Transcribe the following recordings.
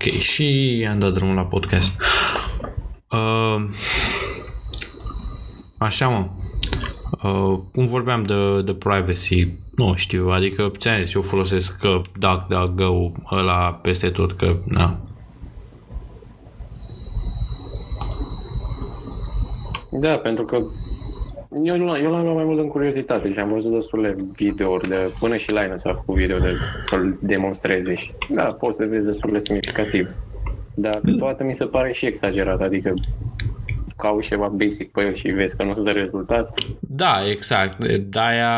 Ok, și am dat drumul la podcast. Uh, așa mă, uh, cum vorbeam de, de privacy, nu știu, adică ți-am zis, eu folosesc că DuckDuckGo ăla peste tot, că na. Da, pentru că eu, l- eu l-am luat mai mult în curiozitate și am văzut destule videouri de, până și Linus a făcut video de să-l demonstreze și da, poți să vezi destul de semnificativ. Dar toată mi se pare și exagerat, adică cauți ceva basic pe el și vezi că nu o să dă rezultat, Da, exact, de-aia...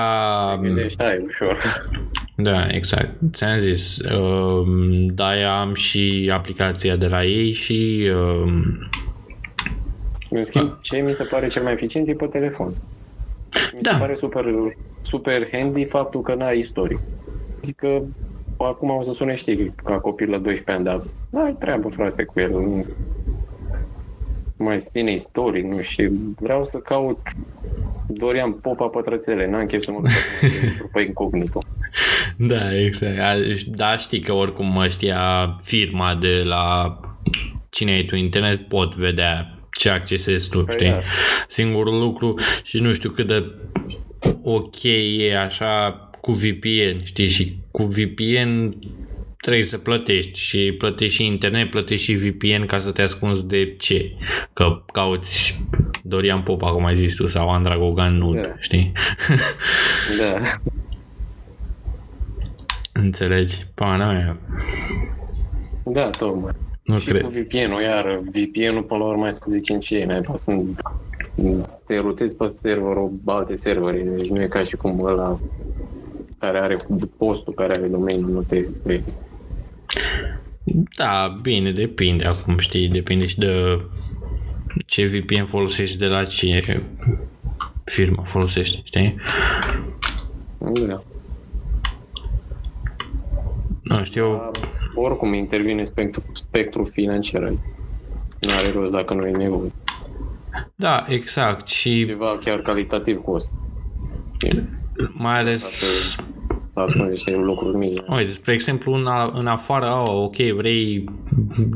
te gândești, hai, ușor. Da, exact. Ți-am zis, um, de-aia am și aplicația de la ei și um, În schimb, ce mi se pare cel mai eficient e pe telefon. Mi Da. se pare super, super handy faptul că n-ai istoric. Adică acum o să sune, știi, ca copil la 12 ani, dar n-ai treabă, frate, cu el. Nu nu mai ține istoric, nu știu. Vreau să caut Dorian Popa Pătrățele, n-am chef să mă duc acum intru pe incognito. Da, exact. A- Da, știi că oricum ăștia, firma de la cine ai tu internet pot vedea ce accesezi tu, Păi știi? da. Singurul lucru și nu știu cât de ok e așa cu VPN, știi? Și cu VPN trebuie să plătești și plătești și internet, plătești și VPN ca să te ascunzi de ce? Că cauți Dorian Popa, cum ai zis tu, sau Andra Gogan nud, Da. știi? Da. Înțelegi? Pana mea. Da, tocmai. Nu și cred. cu VPN-ul, iar VPN-ul până la urmă hai să zicem ce e, mai sunt te rutezi pe serverul alte servere, deci nu e ca și cum ăla care are postul, care are domeniul, nu te Da, bine, depinde acum, știi, depinde și de ce VPN folosești de la ce firmă folosești, știi? Da. Nu știu, Oricum intervine spectru, spectru financiar. Nu are rost dacă nu e nevoie. da, exact și Ceva chiar calitativ cost. mai ales Să ascunzi niște lucruri mici. Uite, spre exemplu, în, a, în afară, oh, ok, vrei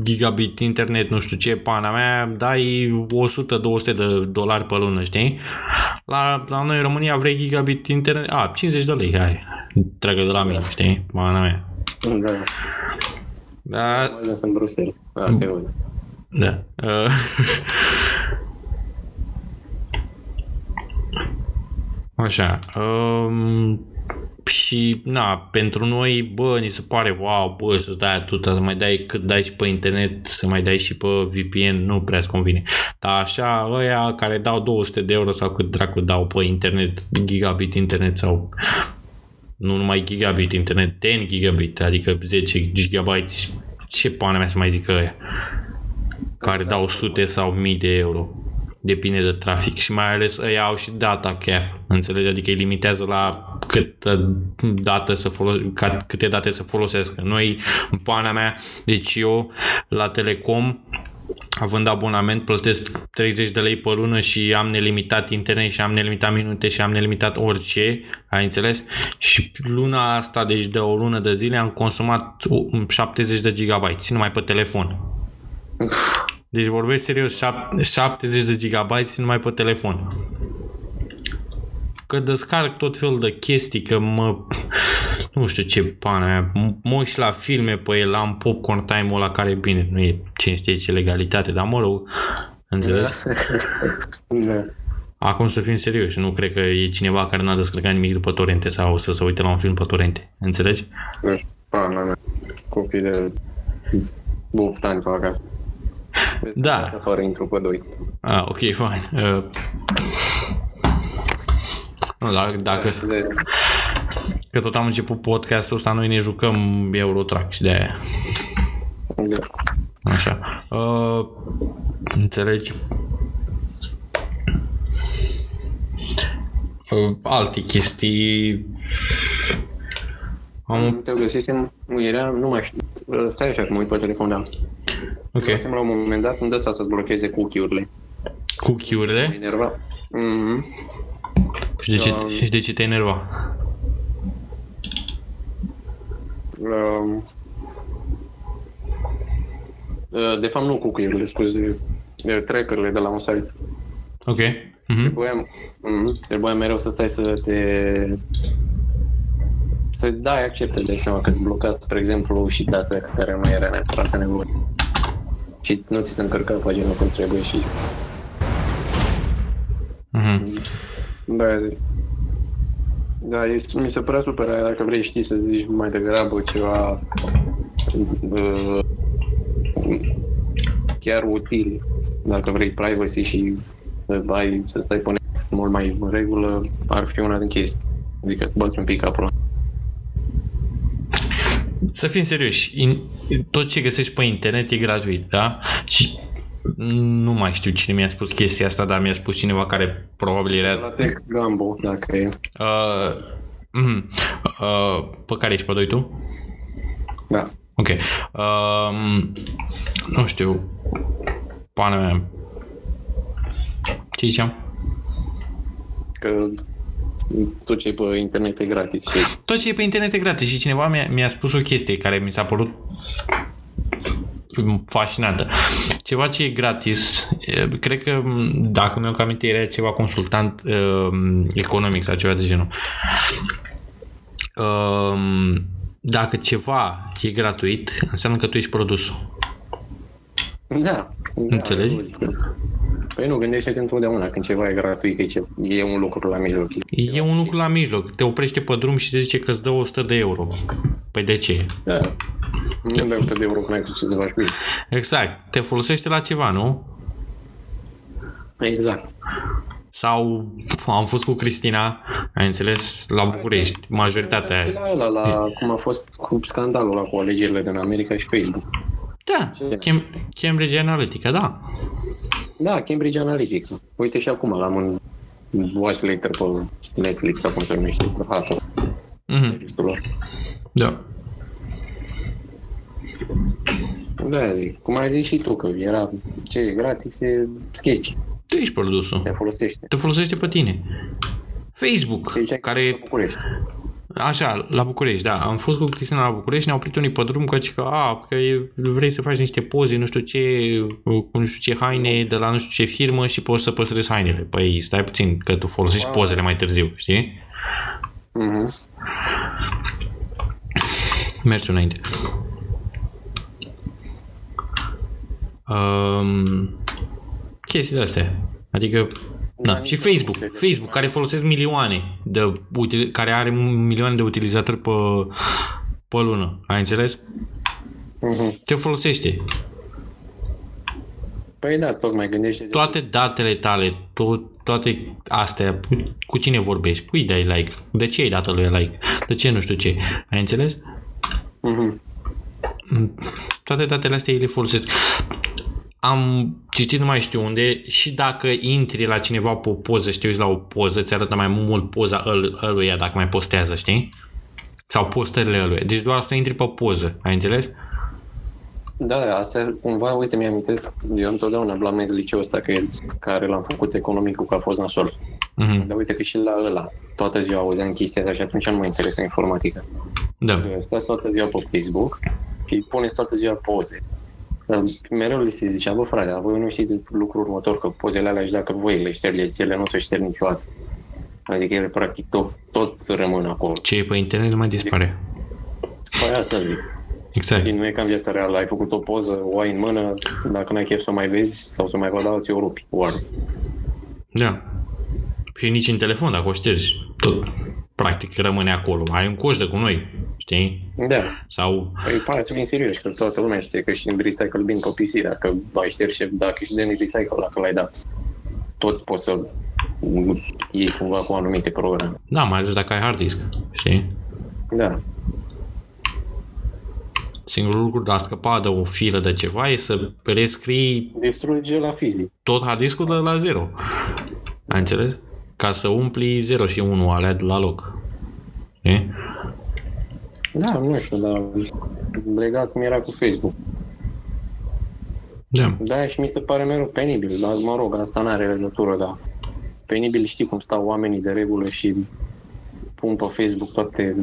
gigabit internet, nu știu ce, pana mea, dai 100-200 de dolari pe lună, știi? La, la noi în România vrei gigabit internet, a, 50 de lei, hai, treacă de la mine, știi? Pana mea. Da. Da, Mai ales în Bruxelles. Da, te aud. da. Uh, Așa. Um, și, na, pentru noi, bă, ni se pare, wow, bă, să-ți dai atâta, să mai dai cât dai și pe internet, să mai dai și pe VPN, nu prea-ți convine. Dar așa, ăia care dau 200 de euro sau cât dracu dau pe internet, gigabit internet sau nu numai gigabit internet, 10 gigabit, adică 10 gigabyte, ce pana mea să mai zic ăia, care dau sute sau mii de euro. Depinde de trafic și mai ales ăia au și data cap, înțelegi? Adică îi limitează la câtă dată să folo- ca, câte date să folosesc. Noi, în pana mea, deci eu la Telecom având abonament plătesc 30 de lei pe lună și am nelimitat internet și am nelimitat minute și am nelimitat orice, ai înțeles? Și luna asta, deci de o lună de zile, am consumat 70 de gigabyte numai pe telefon. Deci vorbesc serios, șap- 70 de gigabyte numai pe telefon. Că descarc tot felul de chestii, că mă... Nu știu ce pana aia, m- mă uit și la filme pe el, am popcorn time-ul ăla care, bine, nu e cine știe ce legalitate, dar mă rog, înțelegi? Da. Acum să fim serioși, nu cred că e cineva care n-a descărcat nimic după torrente sau să se uite la un film pe torrente, înțelegi? Pana mea. Copii de 8 ani pe acasă. Vezi Da. că Fără intru pe 2. Ah, ok, fine. Uh, nu, dacă, dacă, De, că tot am început podcastul ăsta, noi ne jucăm Eurotrack și de aia. de, Așa. Uh, înțelegi? Uh, alte chestii... Am un... te găsisem, nu era, nu mai știu. Stai așa, că mă uit pe telefon, da. Ok. Găsisem la un moment dat unde asta să-ți blocheze cookie-urile. Mă Cookie-urile? enerva. Mhm. Și de ce, Um. și de ce te enerva? Um, Uh, De fapt, nu cookie-urile, scuze, uh, tracker-urile de la un site. Ok. Mhm. Trebuia, mm, trebuia mereu să stai să te... să dai accepte de seama că îți bloca, spre exemplu, și de astea care nu era neapărat nevoie. Și nu ți se încărca pagina cum trebuie și... Mhm. Da, zic. Da, este, mi se părea super aia dacă vrei știi să zici mai degrabă ceva uh, chiar util. Dacă vrei privacy și să, ai, să stai pe net mult mai în regulă, ar fi una din chestii. Adică să bați un pic acolo. Să fim serioși, in, tot ce găsești pe internet e gratuit, da? Și nu mai știu cine mi-a spus chestia asta, dar mi-a spus cineva care probabil era... La Tech Gambo, dacă e. Uh, mm, uh, pe care ești pe doi tu? Da. Ok. Um, nu știu. Pana mea. Ce ziceam? Că tot ce e pe internet e gratis și Tot ce e pe internet e gratis și cineva mi-a, mi-a spus o chestie care mi s-a părut fascinantă. Ceva ce e gratis, e, cred că, m, dacă mi-am aminte, era ceva consultant um, economic sau ceva de genul. Um, dacă ceva e gratuit, înseamnă că tu ești produsul. Da. da Înțelegi? Păi nu, gândește-te întotdeauna când ceva e gratuit, că e, ce, e un lucru la mijloc. E un lucru la mijloc. Te oprește pe drum și te zice că îți dă 100 de euro. Păi de ce? Da. Nu dai 100 de euro când ai ce să faci cu ei. Exact. Te folosește la ceva, nu? Exact. Sau am fost cu Cristina, ai înțeles, la București, majoritatea. Și la, ăla, la cum a fost cu scandalul ăla cu alegerile din America și Facebook. Da, Cam- Cambridge Analytica, da. Da, Cambridge Analytica. Uite și acum l-am în watch later pe Netflix sau cum se numește, pe Hata. Mhm. lor. Da. Da, zic. Cum ai zis și tu, că era ce e gratis, e sketch. Tu ești produsul. Te folosește. Te folosește pe tine. Facebook, Deci ai care la București. Așa, la București, da. Am fost cu Cristina la București, ne-au oprit unii pe drum că, că, a, că e- vrei să faci niște poze, nu știu ce, cu nu știu ce haine de la nu știu ce firmă și poți să păstrezi hainele. Păi stai puțin, că tu folosești Wow. pozele mai târziu, știi? Mhm. Mergi tu înainte. Um, chestii de astea. Adică, da. Da, Și nici Facebook. nu cred că- Facebook, care folosesc milioane de util, care are milioane de utilizatori pe, pe lună. Ai înțeles? Mhm. Te folosește. Păi da, tot mai gândește. Toate datele tale, tot, toate astea, cu cine vorbești, cui dai like, de ce ai dat lui like, de ce nu știu ce. Ai înțeles? Mhm. toate datele astea ei le folosesc. Am citit nu mai știu unde și dacă intri la cineva pe o poză și te uiți la o poză, îți arată mai mult poza îl, ăluia dacă mai postează, știi? Sau postările ăluia. Deci doar să intri pe poză, ai înțeles? Da, da, asta cumva, uite, mi-amintesc, eu întotdeauna blamez liceul ăsta că, care l-am făcut economicul că a fost nasol. Mhm. Dar uite că și la ăla, toată ziua auzeam chestia asta și atunci nu mă interesa informatica. Da. Stați toată ziua pe Facebook și puneți toată ziua poze. Dar mereu li se zicea, bă frate, dar voi nu știți lucrul următor, că pozele alea și dacă voi le ștergeți, ele nu o să șterg niciodată. Adică ele practic tot, tot să rămân acolo. Ce e pe internet nu mai dispare. Păi asta zic. Exact. Nu e ca în viața reală, ai făcut o poză, o ai în mână, dacă n-ai chef să o mai vezi sau să mai vadă alții, o rupi, o arzi. Da. Și nici în telefon, dacă o ștergi, tot practic rămâne acolo. Ai un coș de cu noi, știi? Da. Sau Păi pare să fim serioși, că toată lumea știe că și în Recycle Bin pe PC, dacă ai șterge, dacă și din Recycle, dacă l-ai dat, tot poți să iei cumva cu anumite programe. Da, mai ales dacă ai hard disk, știi? Da. Singurul lucru de a scăpa de o filă de ceva e să rescrii Distruge la fizic. tot hard discul de la zero. Ai înțeles? Ca să umpli 0 și 1 alea de la loc. Știi? Da, nu știu, dar legat cum era cu Facebook. Da. Da, și mi se pare mereu penibil, dar mă rog, asta n-are legătură, dar penibil știi cum stau oamenii de regulă și pun pe Facebook toate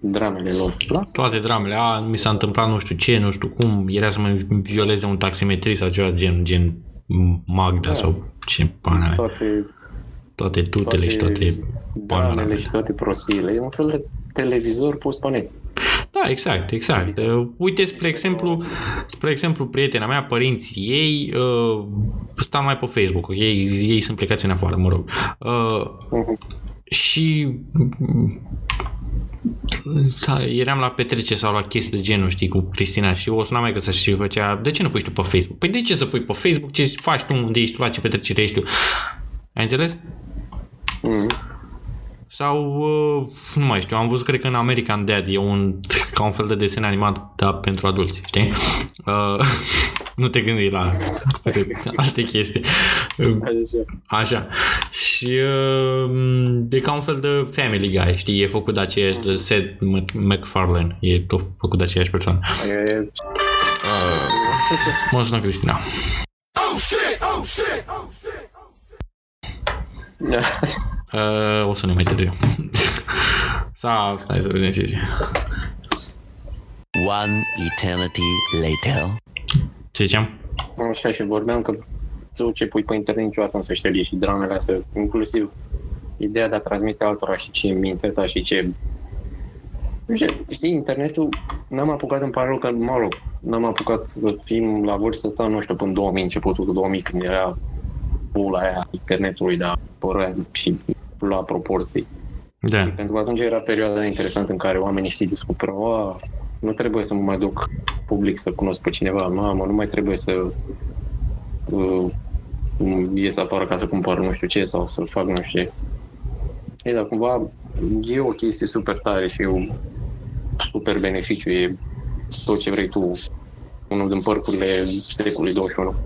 dramele lor. Lasă. Toate dramele, a, mi s-a întâmplat nu știu ce, nu știu cum, era să mă violeze un taximetrist sau ceva gen, gen Magda Da. sau ce pana mea. Toate Toate tutele și toate panele. dramele și toate prostiile. E un fel de televizor pus pe net. Da, exact, exact. Uh, uite, spre exemplu, spre exemplu, prietena mea, părinții ei uh, stau mai pe Facebook, ei, ei sunt plecați în afară, mă rog. Uh, Mhm. și da, eram la petrece sau la chestii de genul, știi, cu Cristina și o sunam mai că să și făcea, de ce nu pui și tu pe Facebook? Păi de ce să pui pe Facebook? Ce faci tu, unde ești tu, la ce petrecere ești tu? Ai înțeles? Mhm. Sau, uh, nu mai știu, am văzut, cred că în American Dad e un, ca un fel de desen animat da, pentru adulți, știi? Uh, nu te gândi la alte chestii. Uh, Așa. Așa. Și uh, e ca un fel de Family Guy, știi? E făcut de aceeași, de Seth Mac- MacFarlane. E tot făcut de aceeași persoană. E, Uh, mă sună Cristina. Uh, o să ne mai târziu. Sau, stai să vedem ce zice. One eternity later. Ce ziceam? Așa și vorbeam că tu ce pui pe internet niciodată nu se șterge și dramele astea, inclusiv ideea de a transmite altora și ce minte ta și ce... Nu știu, știi, internetul, n-am apucat, îmi pare rău că, mă rog, n-am apucat să fim la vârstă asta, nu știu, până 2000, începutul cu 2000, când era pula aia internetului, dar părea și la proporții. Da. Pentru că atunci era perioada interesantă în care oamenii știi descoperă, "A, nu trebuie să mă mai duc public să cunosc pe cineva, mamă, nu mai trebuie să uh, ies afară ca să cumpăr nu știu ce sau să fac nu știu ce. Ei, dar cumva e o chestie super tare și e un super beneficiu, e tot ce vrei tu, unul din părcurile secolului 21.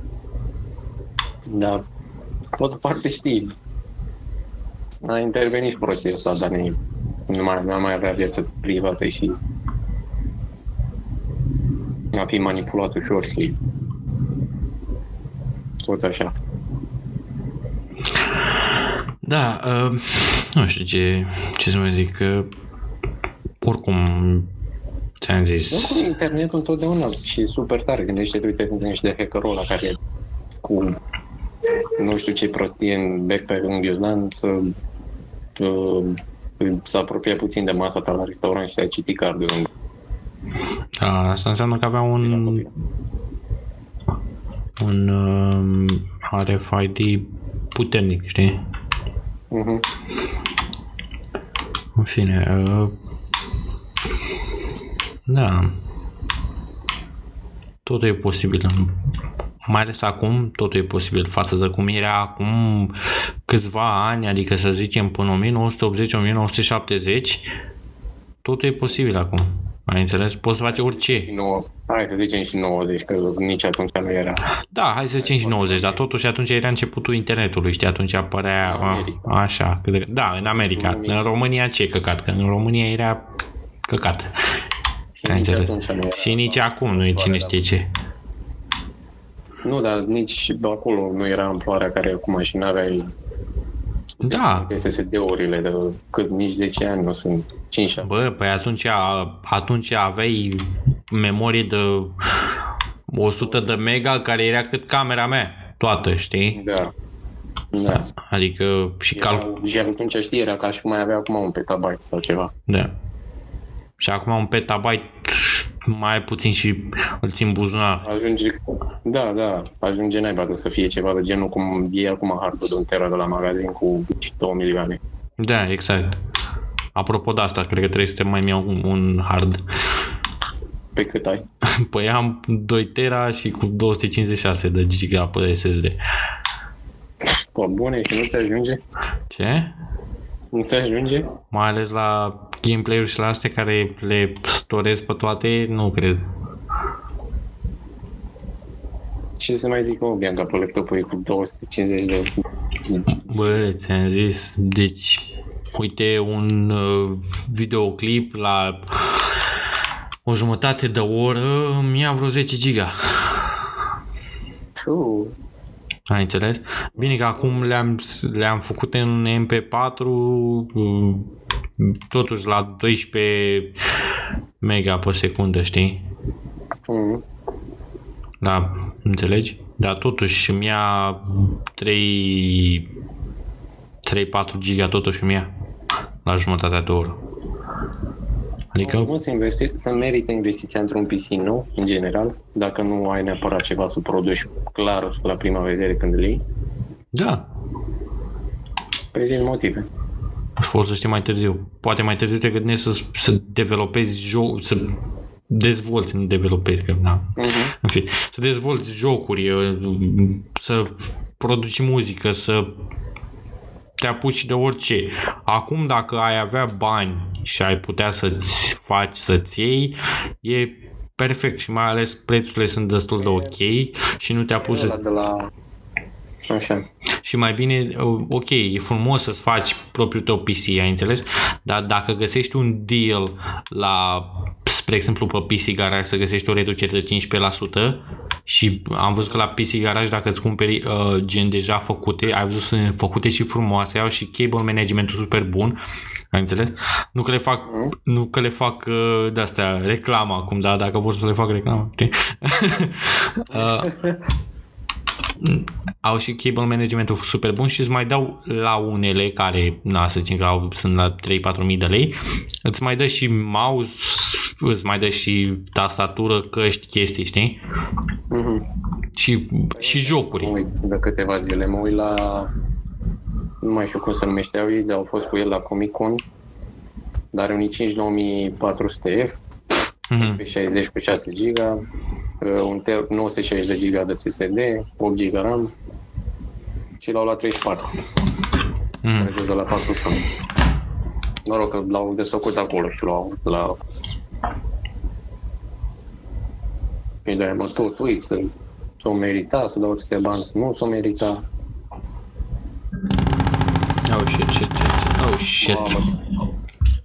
Dar, pe altă parte, știi, a intervenit și prostia asta, dar ne, nu mai, nu mai avea viață privată și a fi manipulat ușor și tot așa. Da, uh, nu știu ce, ce să mai zic. Uh, oricum, ți-am zis. Oricum, internetul întotdeauna și e super tare. Gândește-te, uite, când ești de hackerul ăla care e cu nu știu ce prostie în backpack în ghiozdan să uh, să apropie puțin de masa ta la restaurant și ai citit cardul în Da, asta înseamnă că avea un, un um, RFID puternic, știi? uh-huh. În fine, uh, da, totul e posibil. Mai ales acum, totul e posibil față de cum era acum câțiva ani, adică să zicem până 1980-1970, totul e posibil acum. Ai înțeles? Poți să faci orice. Nou, hai să zicem și 90, că nici atunci nu era. Da, hai să zicem și 90, dar totuși atunci era începutul internetului, știi, atunci apărea În America. a, așa, cât de- da, în America, În America. în România ce căcat, că în România era căcat. Și Ai nici înțeles. atunci nu era. Și nici acum nu e cine știe ce. Nu, dar nici acolo nu era amploarea care e acum și n-aveai Da, SSD-urile de cât nici 10 ani nu sunt 5-6. bă, păi atunci, atunci aveai memorie de 100 de mega care era cât camera mea, toată, știi? Da. Da. Adică și cal... Era, și atunci știi, era ca și cum mai avea acum un petabyte sau ceva. Da. Și acum un petabyte mai puțin și îl țin în buzunar. Ajunge, da, da, ajunge naiba de să fie ceva de genul cum e acum hardul de un tera de la magazin cu 2 milioane. Da, exact. Apropo de asta, cred că trebuie să te mai iau un, un hard. Pe cât ai? Păi am 2 tera și cu 256 de giga pe SSD. Pă, bune, și nu ți ajunge? Ce? Nu ți ajunge? Mai ales la gameplay-uri și la astea care le storez pe toate, nu cred. Și să mai zic, o, Bianca, pe laptopul e cu 250 de... Bă, ți-am zis, deci, uite un uh, videoclip la o jumătate de oră îmi ia vreo 10 giga. Uh, Ai înțeles? Bine că acum le-am, le-am făcut în MP4, uh, totuși la 12 mega pe secundă, știi? Mhm. Da, înțelegi? Dar totuși îmi ia 3 3-4 giga totuși îmi ia la jumătatea de oră. Adică, Nu să, investi- să merită investiția într-un PC nou, în general, dacă nu ai neapărat ceva să produci clar la prima vedere când îl iei, da, prezint motive. O să știi mai târziu. Poate mai târziu te gândești să, să developezi joc, să dezvolți, nu developezi, că na, Mhm. în fine, să dezvolți jocuri, uh, să produci muzică, să te apuci de orice. Acum dacă ai avea bani și ai putea să-ți faci, să-ți iei, e perfect și mai ales prețurile sunt destul de ok și nu te apuci Ăla să de la... Așa. și mai bine, uh, ok, e frumos să-ți faci propriul tău PC, ai înțeles? Dar dacă găsești un deal la, spre exemplu, pe PC Garage să găsești o reducere de 15% și am văzut că la PC Garage dacă îți cumperi uh, gen deja făcute, ai văzut sunt făcute și frumoase, au și cable managementul super bun, ai înțeles? Nu că le fac, nu că le fac uh, de-astea reclamă acum, dar dacă vor să le fac reclamă, știi? uh, au și cable managementul super bun și îți mai dau la unele care, na, să zicem că au, sunt la 3-4 mii de lei, îți mai dă și mouse, îți mai dă și tastatură, căști, chestii, știi? Mhm. Și, și Mă jocuri. uit de câteva zile, mă uit la... Nu mai știu cum se numește ei, dar au fost cu el la Comic Con. Dar are un i5 9400F, Mhm. pe 60 cu 6 GB, un ter 960 de GB de SSD, 8 GB RAM și l-au luat 34, Mhm. reduce de la 41. Noroc că l-au desfăcut acolo și l-au la... Și de mă tot uit să s-o merita să dau atâția bani, nu s-o merita. Oh shit, shit, shit. Oh shit. Mamă,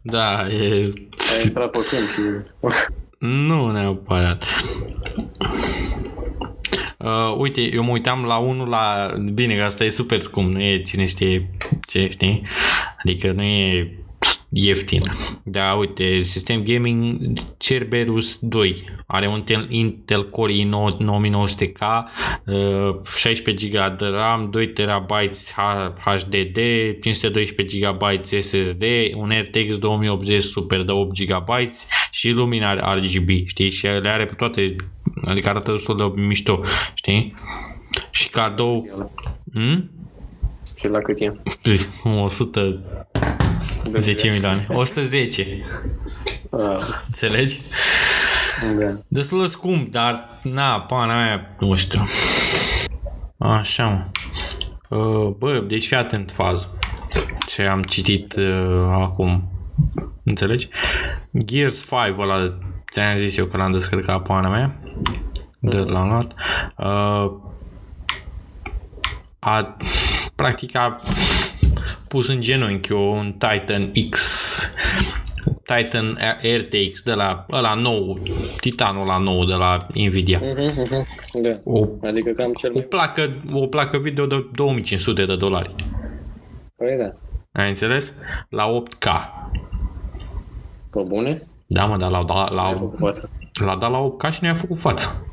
Da, e... ai intrat pe câmp și... Nu neapărat. Uh, uite, eu mă uitam la unul la... Bine, că asta e super scump, nu e cine știe ce, știi? Adică nu e ieftin. Dar uite, sistem gaming Cerberus 2 are un Intel, Intel Core i9 9900K, uh, 16 GB de RAM, 2 TB HDD, 512 GB SSD, un RTX 2080 Super de 8 GB și lumina RGB, știi? Și le are pe toate, adică arată destul de mișto, știi? Și cadou... Hmm? Și la cât e? 100 10 milioane. 110. Ah, Înțelegi? da. Destul de scump, dar na, pana aia, nu știu. Așa, mă. Uh, Bă, deci fii atent fază. Ce am citit uh, acum. Înțelegi? Gears 5 ăla, ți-am zis eu că l-am descărcat pana mea. De l-am luat. Uh, a, practic a pus în genunchi un Titan X Titan RTX de la ăla nou, Titanul la nou de la Nvidia. Mhm, mhm. Da. O, Adică cam cel o, mai... placă, o placă video de 2500 de dolari. Păi da. Ai înțeles? La 8K. Pe bune? Da, mă, dar l-au dat Ai la, făcut față. l-a dat la 8K și nu i-a făcut față.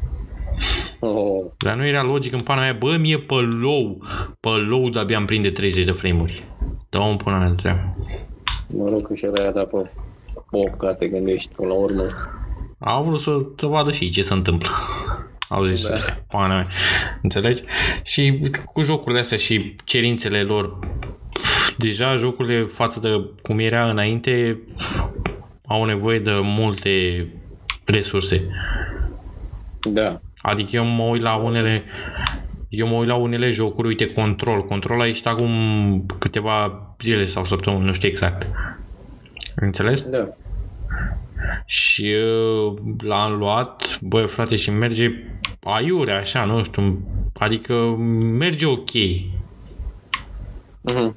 Oh, Dar nu era logic în pana mea, bă, mie pe low, pe low de-abia îmi prinde 30 de frame-uri. Dă-o până mea treabă. noroc că și ăla i-a dat pe 8 ca te gândești până la urmă. Au vrut să, să vadă și ei ce se întâmplă. Au zis, Da. pana mea. Înțelegi? Și cu jocurile astea și cerințele lor, deja jocurile față de cum era înainte, au nevoie de multe resurse. Da. Adică eu mă uit la unele eu mă uit la unele jocuri, uite, Control. Control a ieșit acum câteva zile sau săptămâni, nu știu exact. Înțeles? Da. Și uh, l-am luat, băi frate, și merge aiure, așa, nu știu, adică merge ok. Mhm.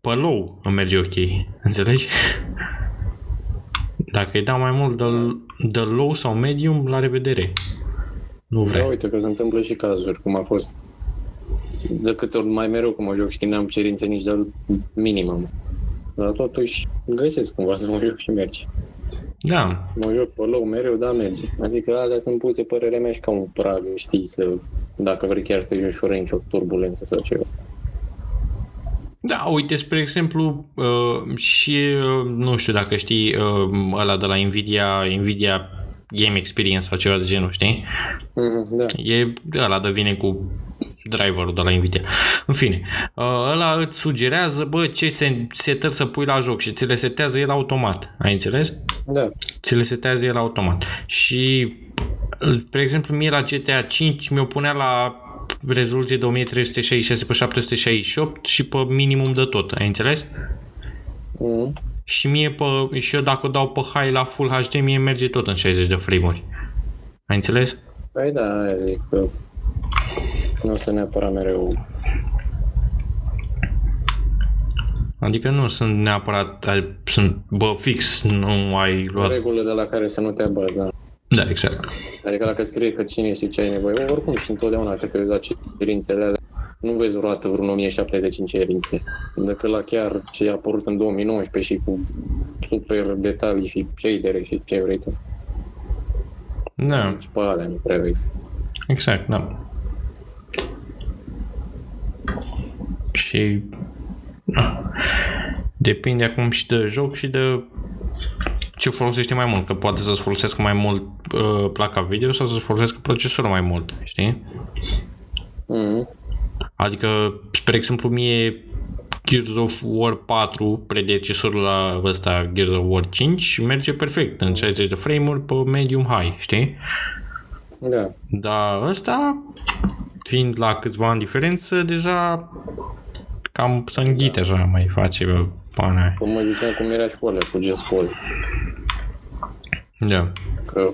Pe low îmi merge ok, înțelegi? Dacă îi dau mai mult de, de low sau medium, la revedere. Nu Da, vreau. uite că se întâmplă și cazuri, cum a fost de câte ori mai mereu cum o joc, știi, n-am cerințe nici de minimum. dar totuși găsesc cumva să mă joc și merge. Da, Mă joc pe low mereu, dar merge. Adică alea sunt puse părerea mea și ca un prag, știi, să, dacă vrei chiar să joci fără nicio turbulență sau ceva. Da, uite, spre exemplu, uh, și uh, nu știu dacă știi uh, ăla de la Nvidia, Nvidia Game Experience sau ceva de genul, știi? Mhm, Da. E ăla de vine cu driverul de la Nvidia. În fine, uh, ăla îți sugerează, bă, ce se- setări să pui la joc și ți le setează el automat. Ai înțeles? Da. ți le setează el automat. Și, spre exemplu, mie la GTA 5 mi-o punea la rezoluție de 1366 pe 768 și pe minimum de tot, ai înțeles? Mhm. Și mie pe, și eu dacă o dau pe high la full HD, mie merge tot în 60 de frame-uri. Ai înțeles? Păi da, aia zic că nu sunt neapărat mereu Adică nu sunt neapărat, ai- sunt, bă, fix, nu ai luat... regulile de la care să nu te abazi, da. Da, exact. Adică dacă scrie că cine știe ce ai nevoie, oricum și întotdeauna că te uiți la cerințele alea, nu vezi o roată vreun 1070 în cerințe. Decât la chiar ce a apărut în 2019 și cu super detalii și shadere și ce vrei tu. Da, Nici pe alea nu prea vezi. exact, da. Și da. depinde acum și de joc și de ce folosește mai mult, că poate să-ți folosească mai mult uh, placa video sau să-ți folosească procesorul mai mult, știi? Mm-hmm. Adică, spre exemplu, mie Gears of War 4, predecesorul la ăsta Gears of War 5, merge perfect în 60 de frame-uri pe medium high, știi? Da. Dar ăsta, fiind la câțiva ani diferență, deja cam să înghite așa, mai face bă, pana aia. Cum mă ziceam cum era și cu alea, cu Just Cause, Da. că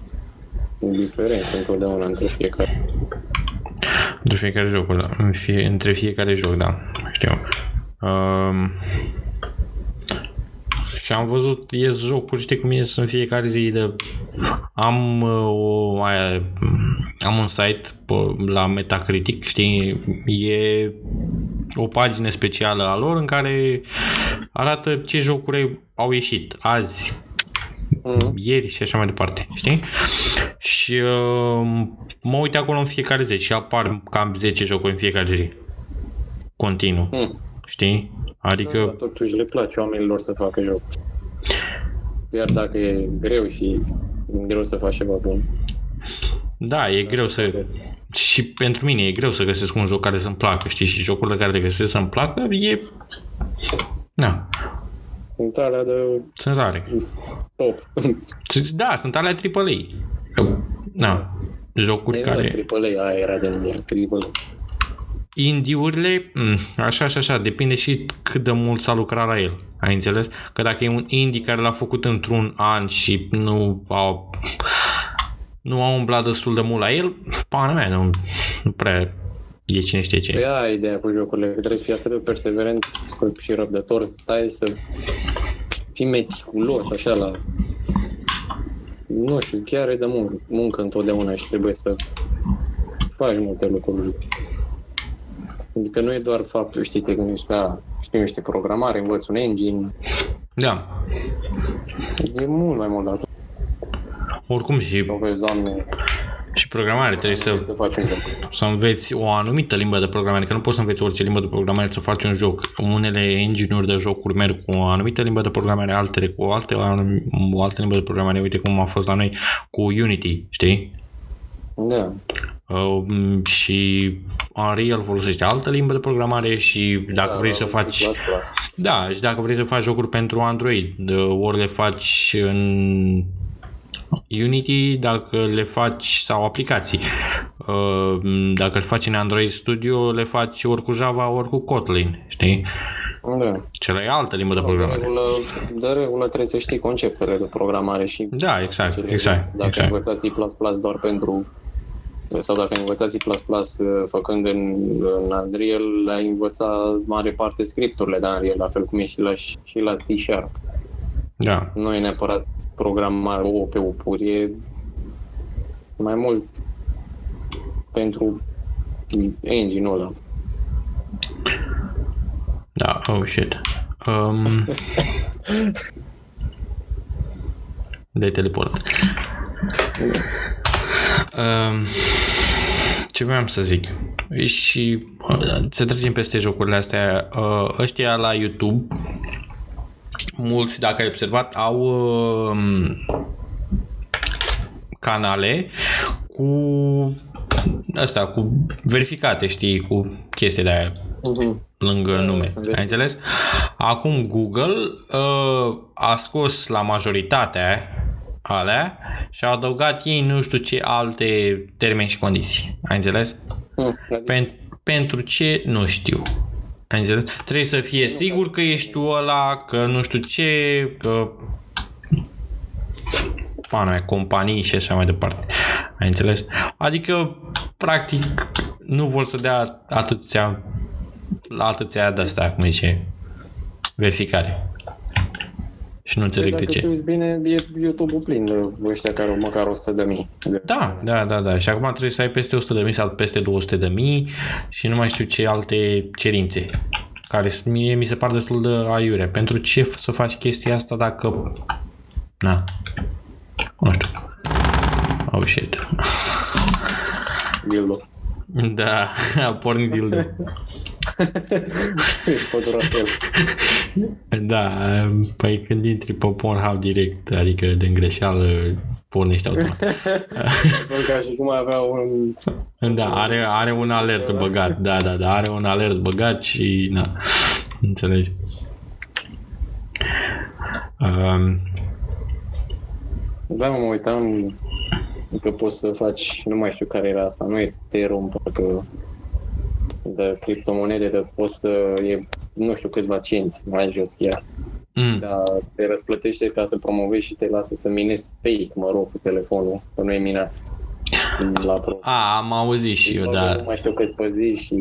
diferență întotdeauna între fiecare. Între fiecare joc, da. În fie, între fiecare joc, da. Știu. Um, și am văzut, ies jocuri, știi cum ies în fiecare zi de... Am uh, o, aia, am un site pe, la Metacritic, știi, e o pagină specială a lor în care arată ce jocuri au ieșit azi, Mm-hmm. ieri și așa mai departe, știi? Și uh, mă uit acolo în fiecare zi și apar cam 10 jocuri în fiecare zi. Continuu, Mm. știi? Da, Adică, totuși le place oamenilor să facă joc. Iar dacă e greu și e greu să faci ceva bun. da, e greu să... Și pentru mine e greu să găsesc un joc care să-mi placă, știi? Și jocurile care le găsesc să-mi placă e... Da, Sunt alea de sunt rare. top. Da, sunt alea AAA. Că, da, jocuri Era care... triple A, aia era de numire, triple Indie-urile, mm, așa și așa, depinde și cât de mult s-a lucrat la el. Ai înțeles? Că dacă e un indie care l-a făcut într-un an și nu au nu a umblat destul de mult la el, pana mea, nu, nu prea e cine știe Păi ce. aia e ideea cu jocurile, că trebuie să fii atât de perseverent să, și răbdător, să stai să fii meticulos, așa, la... Nu știu, chiar e de muncă, muncă întotdeauna și trebuie să faci multe lucruri. Adică nu e doar faptul, știi, te gândești, da, știu niște programare, învăț un engine, Da. e mult mai mult de atât. Oricum și, Nu vezi, doamne, și programare trebuie să să faci un joc. să înveți o anumită limbă de programare, că nu poți să înveți orice limbă de programare să faci un joc. Unele engine-uri de jocuri merg cu o anumită limbă de programare, altele cu o altă, o altă limbă de programare. Uite cum a fost la noi cu Unity, știi? Da, Uh, și Unreal folosește altă limbă de programare și dacă da, vrei să C++. faci da, și dacă vrei să faci jocuri pentru Android, de- ori le faci în Unity, dacă le faci sau aplicații. Uh, Dacă le faci în Android Studio, le faci ori cu Java, ori cu Kotlin, știi? da. Cel e altă limbă de De programare. regulă, de regulă trebuie să știi conceptele de programare și Da, exact, cele exact, Dacă exact. ai învățat C++ doar pentru sau dacă ai învățat C++ uh, făcând în, în Unreal, ai învățat mare parte scripturile de Unreal, la fel cum e și la, și la C Sharp. Da, Nu e neapărat programare OP pur, e mai mult pentru engine-ul ăla. da, oh shit. Um, de teleport. Um, ce vreau să zic? Și uh, să trecem peste jocurile astea. Uh, ăștia la YouTube, mulți, dacă ai observat, au uh, canale cu asta, cu verificate, știi, cu chestii de aia Mhm. lângă Da, nume. sunt Ai înțeles? Acum Google uh, a scos la majoritatea alea și a adăugat ei nu știu ce alte termeni și condiții. Ai înțeles? Mhm. Adică, Pen- pentru ce nu știu. Ai înțeles? Trebuie să fie sigur că ești tu ăla, că nu știu ce, că pana mea, companii și așa mai departe. Ai înțeles? Adică, practic, nu vor să dea atâția la atâția de astea, cum zice, verificare. Și nu înțeleg de dacă te ce. uiți bine, e YouTube-ul plin de ăștia care au măcar 100 de mii. De... Da, da, da, da. Și acum trebuie să ai peste 100 de mii sau peste 200 de mii și nu mai știu ce alte cerințe care s- mie mi se par destul de aiure. Pentru ce să faci chestia asta dacă... Na. Nu știu. Oh shit. Dildo. Da, a pornit dildo. Pădurasel. Da, păi când intri pe Pornhub direct, adică de greșeală, pornești automat. Bă, ca și cum avea un... Da, are, are un alert băgat, da, da, da, are un alert băgat și, na, înțelegi. Um, Da, mă uitam că poți să faci, nu mai știu care era asta, nu e Ethereum, parcă de criptomonede, de poți să e, nu știu câțiva cenți mai jos chiar, mm, dar te răsplătește ca să promovezi și te lasă să minezi fake, mă rog, cu telefonul, că nu e minat la pro. a, am auzit și eu, Nu da, mai știu câți păzi și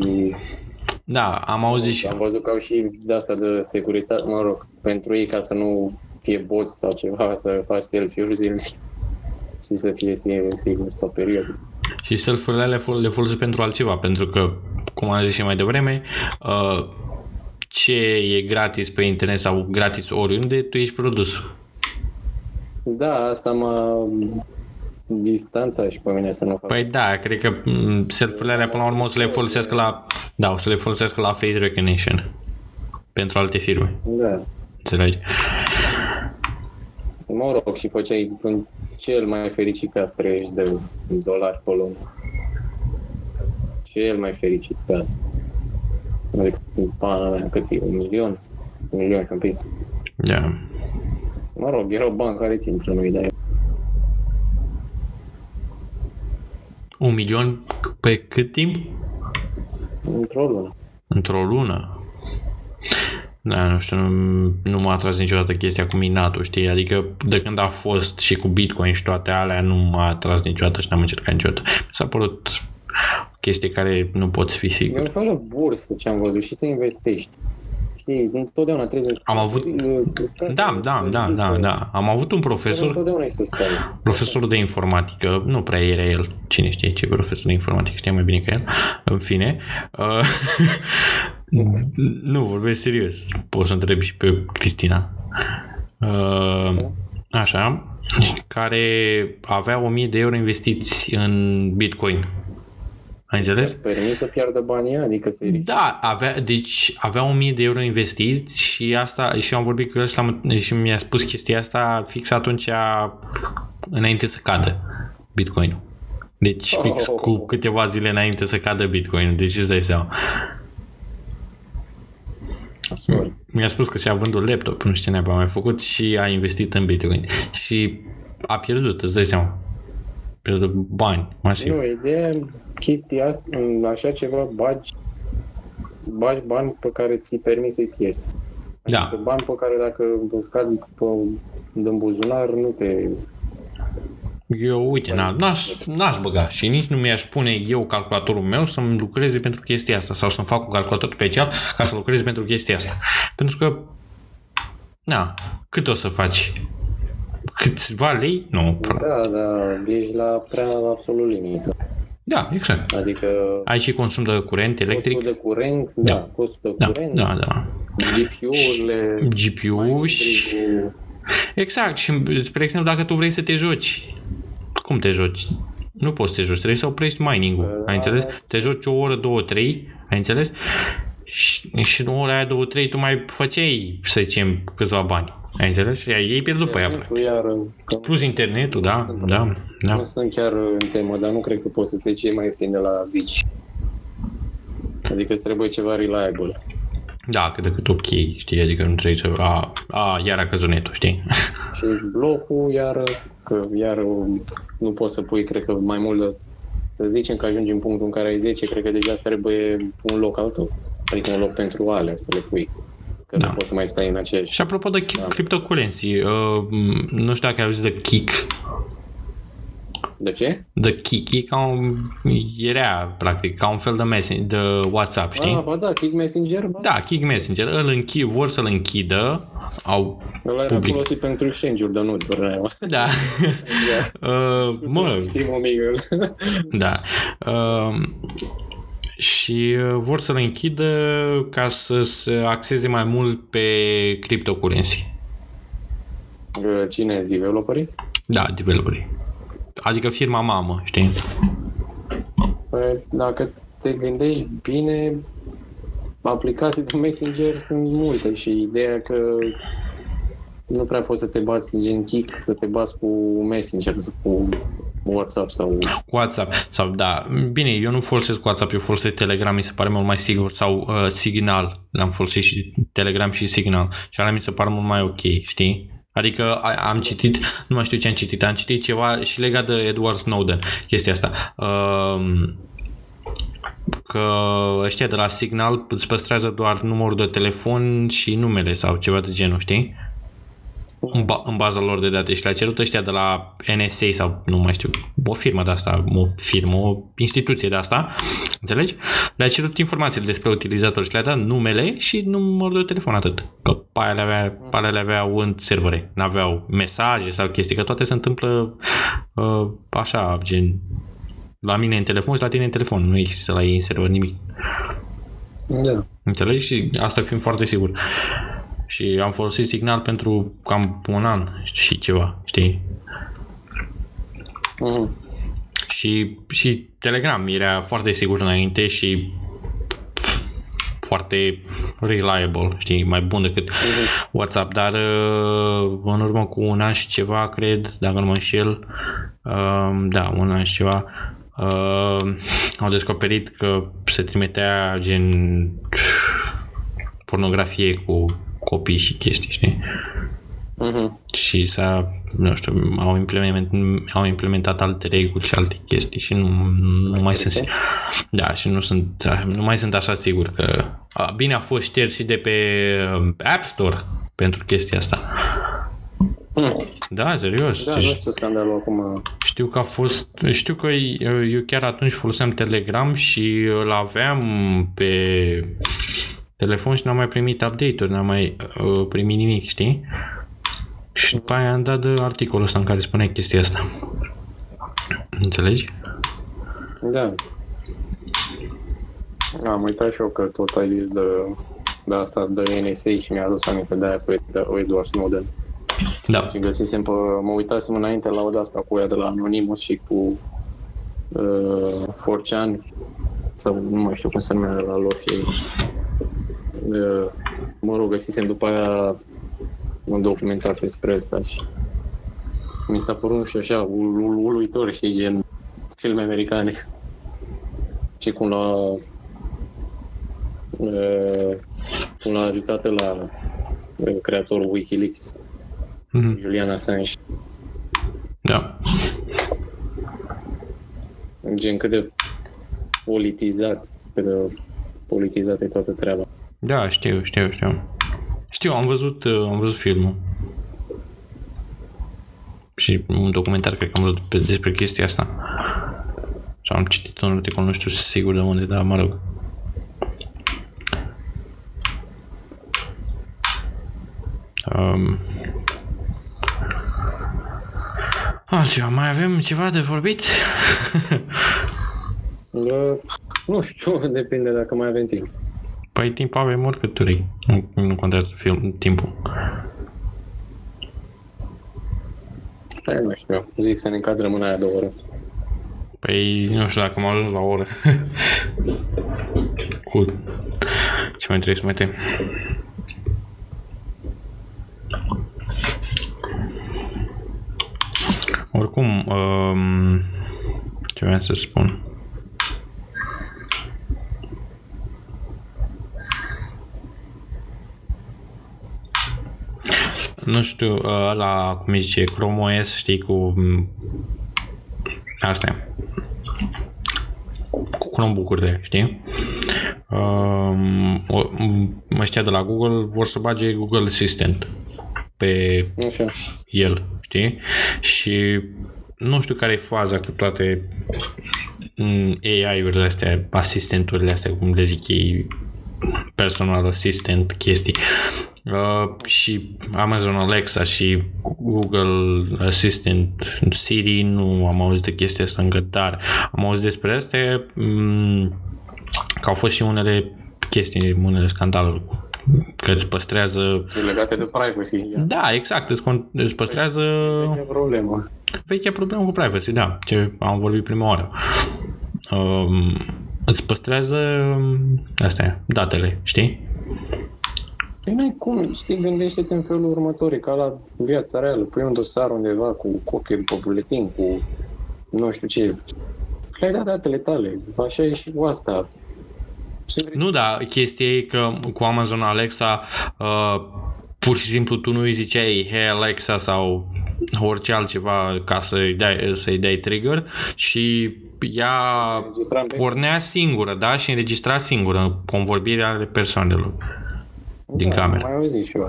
da, am auzit și am eu. văzut că au și de asta de securitate, mă rog, pentru ei ca să nu fie boți sau ceva, să faci selfie-uri zilnic și să fie sigur, sigur sau periodic. Și self-urile le, fol- le folosesc pentru altceva, pentru că, cum am zis și mai devreme, uh, ce e gratis pe internet sau gratis oriunde, tu ești produs. Da, asta mă distanța și pe mine să nu fac. Păi da, cred că mm, self-urile alea până la urmă o să le folosească la, da, o să le folosească la face recognition pentru alte firme. Da. Înțelegi? Mă rog, și făceai în cel mai fericit caz 30 de dolari pe lună. Cel mai fericit caz. Adică, pana mea, cât e? Un milion? Un milion și un pic. Da. Mă rog, erau bani care ți intră în ideea. Un milion pe cât timp? Într-o lună. Într-o lună. Da, nu știu, nu, nu m-a atras niciodată chestia cu minatul, știi? Adică de când a fost și cu Bitcoin și toate alea, nu m-a atras niciodată și n-am încercat niciodată. Mi s-a părut o chestie care nu poți fi E sigur. un fel de bursă ce am văzut și să investești. Știi, întotdeauna trebuie să Am avut- stai, Da, da, da, da, da. Am avut un profesor, Întotdeauna ești să stai. profesorul de informatică, nu prea era el, cine știe ce profesor de informatică, știa mai bine ca el, în fine. Uh, nu, vorbesc serios, poți să întrebi și pe Cristina. Uh, așa, care avea 1000 de euro investiți în Bitcoin. Ai înțeles? Permis să piardă banii, adică să Da, avea, deci avea 1000 de euro investiți și asta și eu am vorbit cu el și, l-am, și mi-a spus chestia asta fix atunci înainte să cadă Bitcoin. Deci fix Oh. cu câteva zile înainte să cadă Bitcoin. Deci îți dai seama. Sorry. Mi-a spus că și-a vândut laptop, nu știu ce ne-a mai făcut și a investit în Bitcoin. Și a pierdut, îți dai seama. A pierdut bani, masiv. Nu, ideea, chestia asta, în așa ceva, bagi, bagi bani pe care ți-i permis să-i pierzi. Da. Adică bani pe care dacă îți cad pe, din buzunar, nu te... Eu, uite, n- n-aș, n-aș băga și nici nu mi-aș pune eu calculatorul meu să-mi lucreze pentru chestia asta sau să-mi fac un calculator special ca să lucreze pentru chestia asta. Pentru că, na, cât o să faci? Câțiva lei? Nu, prea. Da, da, ești la prea absolut limită. Da, exact. Adică Ai și consum de curent electric? costul de curent, da, costul de Da, curent, da, da. GPU-urile, GPU și... Exact, și spre exemplu dacă tu vrei să te joci, cum te joci? Nu poți să te joci, trebuie să oprești mining-ul, ai înțeles? Te joci o oră, două, trei, ai înțeles? Și, și în ora aia, două, trei, tu mai făceai, să zicem, câțiva bani. Ai înțeles? Și ei pierdut pe ea. internetul, iar, că Plus internetul, da, Sunt- da, da. Nu sunt chiar în temă, dar nu cred că poți să-ți iei cei mai ieftin de la Digi. Adică îți trebuie ceva reliable. Da, cât de cât ok, știi, adică nu trebuie să... A, a iar a căzut netul, știi? Și blocul, iar că iar nu poți să pui, cred că mai mult de, să zicem că ajungi în punctul în care ai 10, cred că deja îți trebuie un loc al tău. Adică un loc pentru alea să le pui. Că Da. nu poți să mai stai în aceeași. Și apropo de Da. cryptocurrency, uh, m, nu știu dacă ai auzit de Kik. De ce? De Kik e ca un... era, practic, ca un fel de, messenger, de WhatsApp, știi? Ah, ba da, Kick Messenger, ba. Da, Kik Messenger. Îl închid, vor să-l închidă, au... Ăla era public. folosit pentru exchange-uri, dar nu doar aia. Da. uh, mă, Știm omigă. Da. Uh, și uh, vor să-l închidă ca să se axeze mai mult pe cryptocurrency. Cine? Developerii? Da, developerii. Adică firma mamă, știi? Păi, dacă te gândești bine, aplicații de Messenger sunt multe și ideea că nu prea poți să te bați gen Kik, să te bați cu Messenger, cu WhatsApp sau... WhatsApp. Sau da, bine, eu nu folosesc WhatsApp, eu folosesc Telegram, mi se pare mult mai sigur. Sau uh, Signal, l-am folosit și Telegram și Signal. Și alea mi se pare mult mai ok, știi? Adică a- am citit, nu mai știu ce am citit, am citit ceva și legat de Edward Snowden, chestia asta. Um, că ăștia de la Signal îți păstrează doar numărul de telefon și numele sau ceva de genul, știi? În, ba- în baza lor de date și le-a cerut ăștia de la NSA sau nu mai știu, o firmă de asta, o firmă, o instituție de asta, înțelegi? Le-a cerut informațiile despre utilizator și le-a dat numele și numărul de telefon atât. Că pe aia le, avea, pe aia le aveau în servere, n-aveau mesaje sau chestii, că toate se întâmplă uh, așa, gen la mine în telefon și la tine în telefon, nu există la ei în server nimic. Da. Înțelegi? Și asta fiind foarte sigur. Și am folosit Signal pentru cam un an și ceva, știi? Mhm. Și, și Telegram era foarte sigur înainte și foarte reliable, știi, mai bun decât WhatsApp, dar uh, în urmă cu un an și ceva, cred, dacă nu mă înșel, uh, da, un an și ceva, uh, au descoperit că se trimitea gen pornografie cu copii și chestii, știi? Mhm. și s-a, nu știu, au implementat, au implementat alte reguli și alte chestii și nu, nu mai sunt, stricte? da, și nu sunt, nu mai sunt așa sigur că, a, bine a fost șters și de pe um, App Store pentru chestia asta. Mhm. Da, serios. Da, Deci nu știu scandalul acum. știu că a fost, știu că eu eu chiar atunci foloseam Telegram și îl aveam pe telefon și n-am mai primit update-uri, n-am mai uh, primit nimic, știi? Și după aia am dat de articolul ăsta în care spunea chestia asta. Înțelegi? Da. Am uitat și eu că tot ai zis de, de asta de NSA și mi-a adus aminte de aia cu Ed- Edward Snowden. Da. Și găsisem pe, mă uitasem înainte la oda asta cu ea de la Anonymous și cu uh, 4chan sau nu mai știu cum se numea la lor și uh, mă rog, găsisem după aia un documentar despre asta și mi s-a părut, nu știu, așa, ul- ul- uluitor, știi, gen filme americane. Și cum l-a uh, cum l-a ajutat la uh, creatorul Wikileaks, Mhm. Julian Assange. Da. Gen cât de politizat, cât de politizată e toată treaba. Da, știu, știu, știu. Știu, am văzut, uh, am văzut filmul. Și un documentar, cred că am văzut pe, despre chestia asta. Sau am citit un articol, nu știu sigur de unde, dar mă rog. Um, altceva, mai avem ceva de vorbit? Da, nu știu, depinde dacă mai avem timp. Păi timp avem oricât vrei. Nu, nu contează film, timpul. Hai, nu știu, zic să ne încadrăm în aia două ore. Păi nu știu dacă am ajuns la o oră. Cu... Ce mai trebuie să mai tem? Oricum, um, ce vreau să spun? Nu știu, ăla, cum îi zice, Chrome OS, știi, cu... m, Astea. Cu Chromebook-urile, știi? Um, o- m, ăștia de la Google vor să bage Google Assistant pe Așa. el, știi? Și nu știu care e faza cu toate mm, AI-urile astea, asistenturile astea, cum le zic ei, personal assistant chestii. Uh, și Amazon Alexa și Google Assistant Siri nu am auzit de chestia asta încă, dar am auzit despre astea mm, că au fost și unele chestii, unele scandaluri că îți păstrează E legate de privacy. Ia. da, exact, îți, con- îți păstrează E problemă. vechea problemă cu privacy, da, ce am vorbit prima oară. Um, îți păstrează um, astea, datele, știi? Păi n-ai cum, știi, gândește-te în felul următor, e ca la viața reală. Pui un dosar undeva cu copii pe buletin, cu nu știu ce. Le-ai dat datele tale, așa e și cu asta. Ce vrei? Nu, da, chestia e că cu Amazon Alexa uh, pur și simplu tu nu îi ziceai Hey Alexa sau orice altceva ca să-i dai, să-i dai trigger și ea Înregistram pe- pornea singură, da? Și înregistra singură convorbirea ale persoanelor. Din da, cameră. am Mai auzit și eu.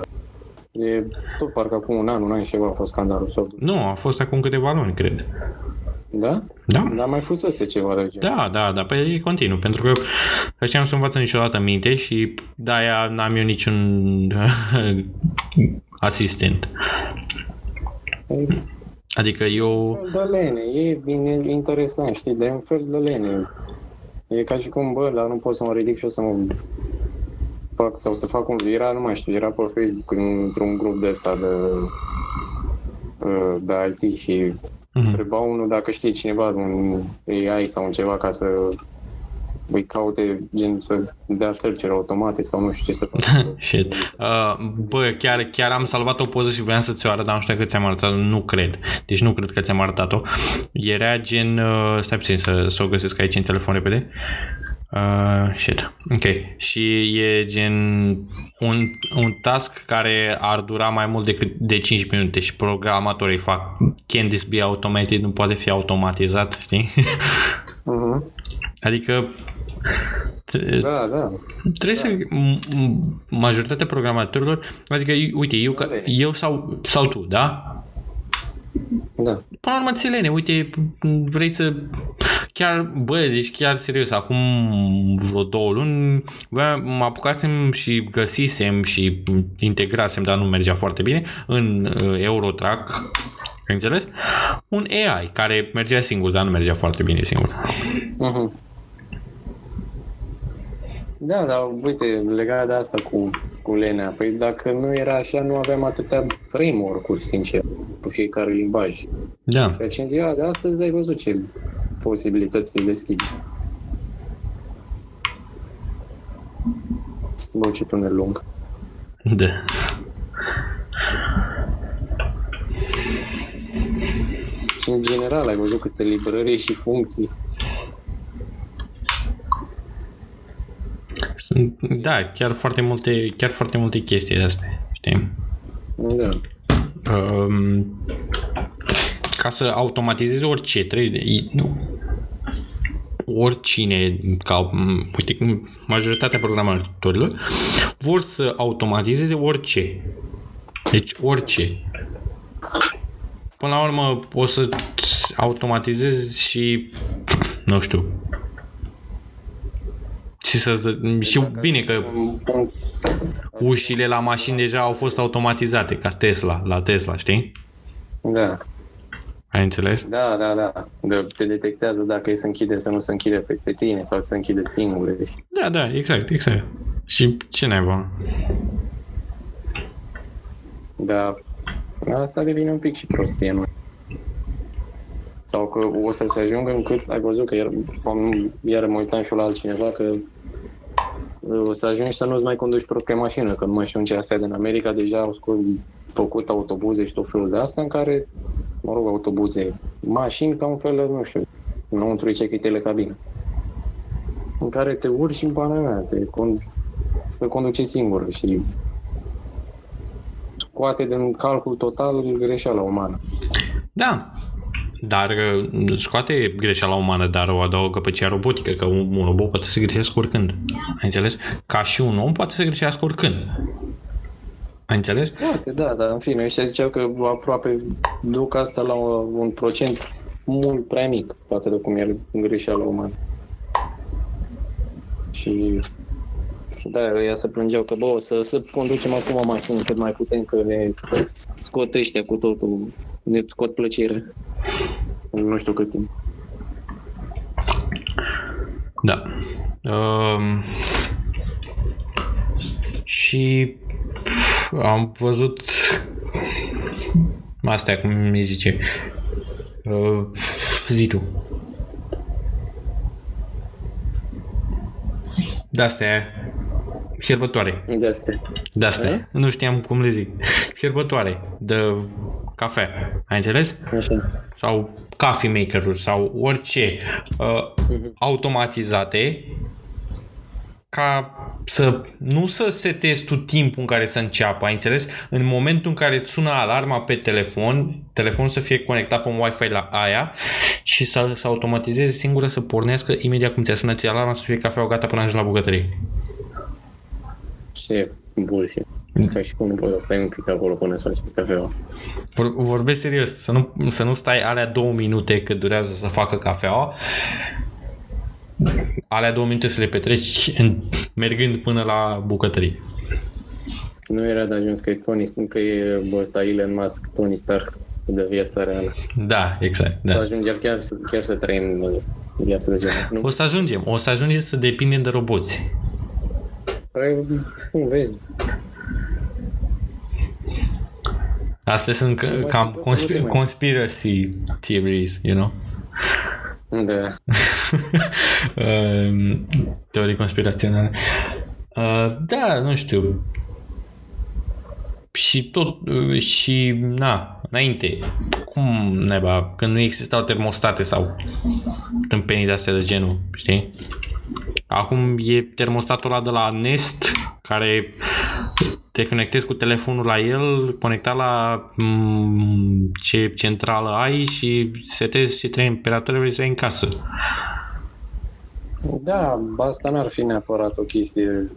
E tot parcă acum un an, un an și ceva a fost scandalul sau Nu, a fost acum câteva luni, cred. Da? Da? Dar mai fusese ceva de genul. Da, da, da, pe e continuu, pentru că ăștia nu se învață niciodată în minte și de-aia n-am eu niciun asistent. E Adică eu... un fel de lene, e bine interesant, știi, dar e un fel de lene. E ca și cum, bă, dar nu pot să mă ridic și eu să mă fac sau să fac un... Era, nu mai știu, era pe Facebook într-un grup de ăsta de, uh, de IT și Mhm. întreba unul dacă știe cineva de un AI sau un ceva ca să îi caute, gen să dea search automate sau nu știu ce să facă. Shit. Uh, bă, chiar, chiar am salvat o poză și voiam să ți-o arăt, dar nu știu că ți-am arătat nu cred. Deci nu cred că ți-am arătat-o. Era gen... Uh, stai puțin să, să o găsesc aici în telefon repede. Uh, shit. Ok. Și e gen un, un task care ar dura mai mult decât de 5 minute și programatorii fac can this be automated, nu poate fi automatizat, știi? Mhm. adică t- Da, da. Trebuie să... m- m- Majoritatea programatorilor... Adică, uite, eu, ca, eu sau, sau tu, da? Da. Până la urmă, țelene, uite, vrei să... Chiar, bă, deci chiar serios, acum vreo două luni bă, mă apucasem și găsisem și integrasem, dar nu mergea foarte bine, în uh, Eurotrack, ai înțeles? Un AI care mergea singur, dar nu mergea foarte bine singur. Mhm. Da, dar uite, legat de asta cu, cu Lenea, păi dacă nu era așa, nu aveam atâtea framework-uri, sincer, cu fiecare limbaj. Da. Ceea ce în ziua de astăzi ai văzut ce posibilități se deschid. Bă, ce tunel lung. Da. Și în general ai văzut câte librării și funcții. Sunt, da, chiar foarte multe, chiar foarte multe chestii de astea, știi? Da. Um, ca să automatizezi orice, trebuie de, i- nu, oricine, ca, m, uite, cum majoritatea programatorilor vor să automatizeze orice. Deci orice. Până la urmă o să automatizezi și, nu știu, și să și bine că Un punct. ușile la mașini deja au fost automatizate, ca Tesla, la Tesla, știi? Da. Ai înțeles? Da, da, da. De, te detectează dacă e să închide, să nu se închide peste tine sau să închide singure. Da, da, exact, exact. Și ce naiba? Dar asta devine un pic și prostie, nu? Sau că o să se ajungă încât, ai văzut că iar, am, iar mă uitam și eu la altcineva, că o să ajungi să nu-ți mai conduci propria mașină, că nu mai știu în ce astea din America, deja au scos, făcut autobuze și tot felul de asta în care, mă rog, autobuze, mașini ca un fel de, nu știu, înăuntru ce că e telecabină, în care te urci în pana mea, te cond, să conduce singur și scoate din calcul total greșeala umană. Da, dar uh, scoate greșeala umană, dar o adaugă pe cea robotică, că un, un robot poate să greșească oricând. Ai înțeles? Ca și un om poate să greșească oricând. Ai înțeles? Poate, da, dar în fine, ăștia ziceau că aproape duc asta la un procent mult prea mic față de cum e greșeala umană. Și da, ea se plângeau că, bă, să, să conducem acum o mașină cât mai putem, că ne scot ăștia cu totul, ne scot plăcere. Nu știu cât timp. Da. Um, și am văzut astea, cum mi zice. Uh, zi tu. De-astea, Șerbătoare. De astea. De astea. Nu știam cum le zic. Șerbătoare de cafea. Ai înțeles? Așa. Sau coffee maker-uri sau orice uh, automatizate ca să nu să setezi tu timpul în care să înceapă, ai înțeles? În momentul în care îți sună alarma pe telefon, telefonul să fie conectat pe un Wi-Fi la aia și să, să automatizeze singură să pornească imediat cum ți-a sunat ție alarma să fie cafeaua gata până ajungi la bucătărie. Ce bullshit. Ca și cum nu poți să stai un pic acolo până să faci cafeaua. Vor- Vorbesc serios, să nu, să nu stai alea două minute cât durează să facă cafeaua, alea două minute să le petreci în, mergând până la bucătărie. Nu era de ajuns că e Tony, că e bă, ăsta Elon Musk, Tony Stark de viața reală. Da, exact. Da. Da. Ajungem chiar, să, chiar să trăim uh, viața de genul. Nu? O să ajungem, o să ajungem să depindem de roboți. Păi, nu vezi. Astea sunt ca- mai cam sunt conspi- probleme. conspiracy theories, you know? Da. Um, Teorii conspiraționale. Uh, da, nu știu. Și tot, uh, și, na, înainte, cum, neba, când nu existau termostate sau tâmpenii de-astea de genul, știi? Acum e termostatul ăla de la Nest, care te conectezi cu telefonul la el, conectat la m, ce centrală ai și setezi ce temperatură vrei să ai în casă. Da, asta n-ar fi neapărat o chestie.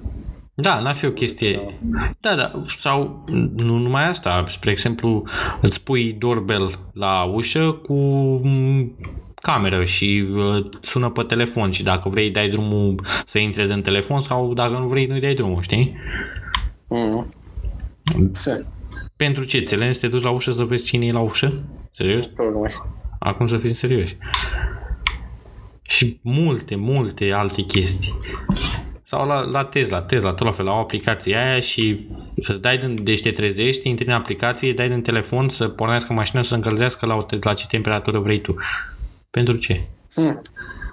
Da, n-ar fi o chestie. Da, da, sau nu numai asta, spre exemplu, îți pui doorbell la ușă cu m, cameră și uh, sună pe telefon și dacă vrei dai drumul să intre din telefon sau dacă nu vrei nu-i dai drumul, știi? Mm. Ce? Pentru ce? Ți să te duci la ușă să vezi cine e la ușă? Serios? Tocmai. Acum să fim serioși. Și multe, multe alte chestii. Sau la, la Tesla, Tesla, tot la fel, au aplicația aia și îți dai din, deci te trezești, intri în aplicație, dai din telefon să pornească mașina să se încălzească la, o, la ce temperatură vrei tu. Pentru ce? Hm.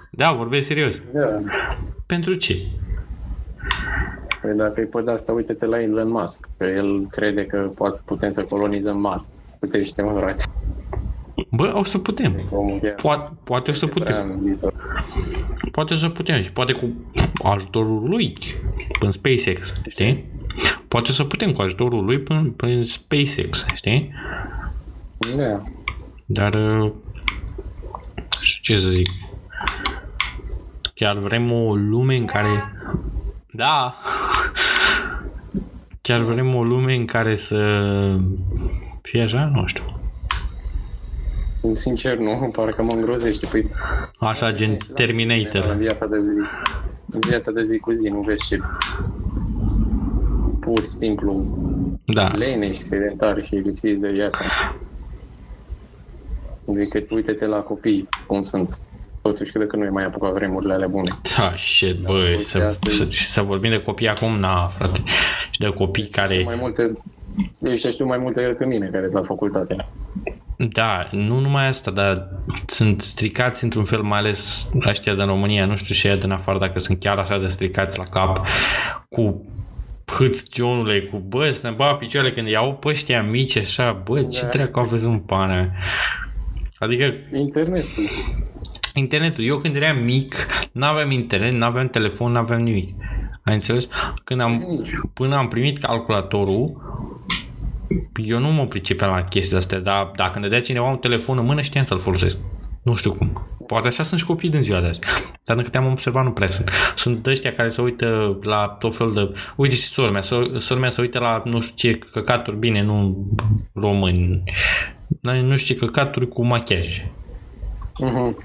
Da, vorbesc serios. Da. Pentru ce? Păi dacă e pe de asta, uite-te la Elon Musk, că el crede că poate, putem să colonizăm Marte. Uite și mă, frate. Bă, o să putem. Omul chiar Poate, poate o să prea putem. în viitor. Poate o să putem și poate cu ajutorul lui în SpaceX, știi? Poate să putem cu ajutorul lui prin, prin SpaceX, știi? Da. Dar uh, nu știu ce să zic. Chiar vrem o lume în care da Chiar vrem o lume în care să fie așa? Nu știu. Sincer, nu, parcă mă îngrozește. Păi, Așa, gen în Terminator. viața de zi. În viața de zi cu zi, nu vezi ce pur și simplu Da. leneși, sedentari și lipsiți de viață. Decât uite-te la copii cum sunt. Totuși cred că nu e mai apucat vremurile alea bune. Da, shit, Da, băi, uite, să, astăzi- să, să vorbim de copii acum, na, frate. Și de copii care... Mai multe, ăștia știu mai multe decât mine care sunt la facultate. Da, nu numai asta, dar sunt stricați într-un fel, mai ales ăștia din România, nu știu și ăia din afară dacă sunt chiar așa de stricați la cap, cu hâți Johnule, cu bă, să ne bag picioarele când iau pe ăștia mici așa, bă, ce Da. dracu aveți în pana Adică Internetul. Internetul, eu când eram mic, n-aveam internet, n-aveam telefon, n-aveam nimic. Ai înțeles? Când am, Nici. până am primit calculatorul, eu nu mă pricepeam la chestiile astea, dar dacă îmi dădea cineva un telefon în mână, știam să-l folosesc. Nu știu cum. Poate așa sunt și copii din ziua de azi. Dar din câte am observat, nu prea sunt. Sunt ăștia care se uită la tot fel de... Uite și sora mea. So- Sora mea se uită la nu știu ce căcaturi, bine, nu români. Dar Nu știu ce căcaturi cu machiaj. Mhm.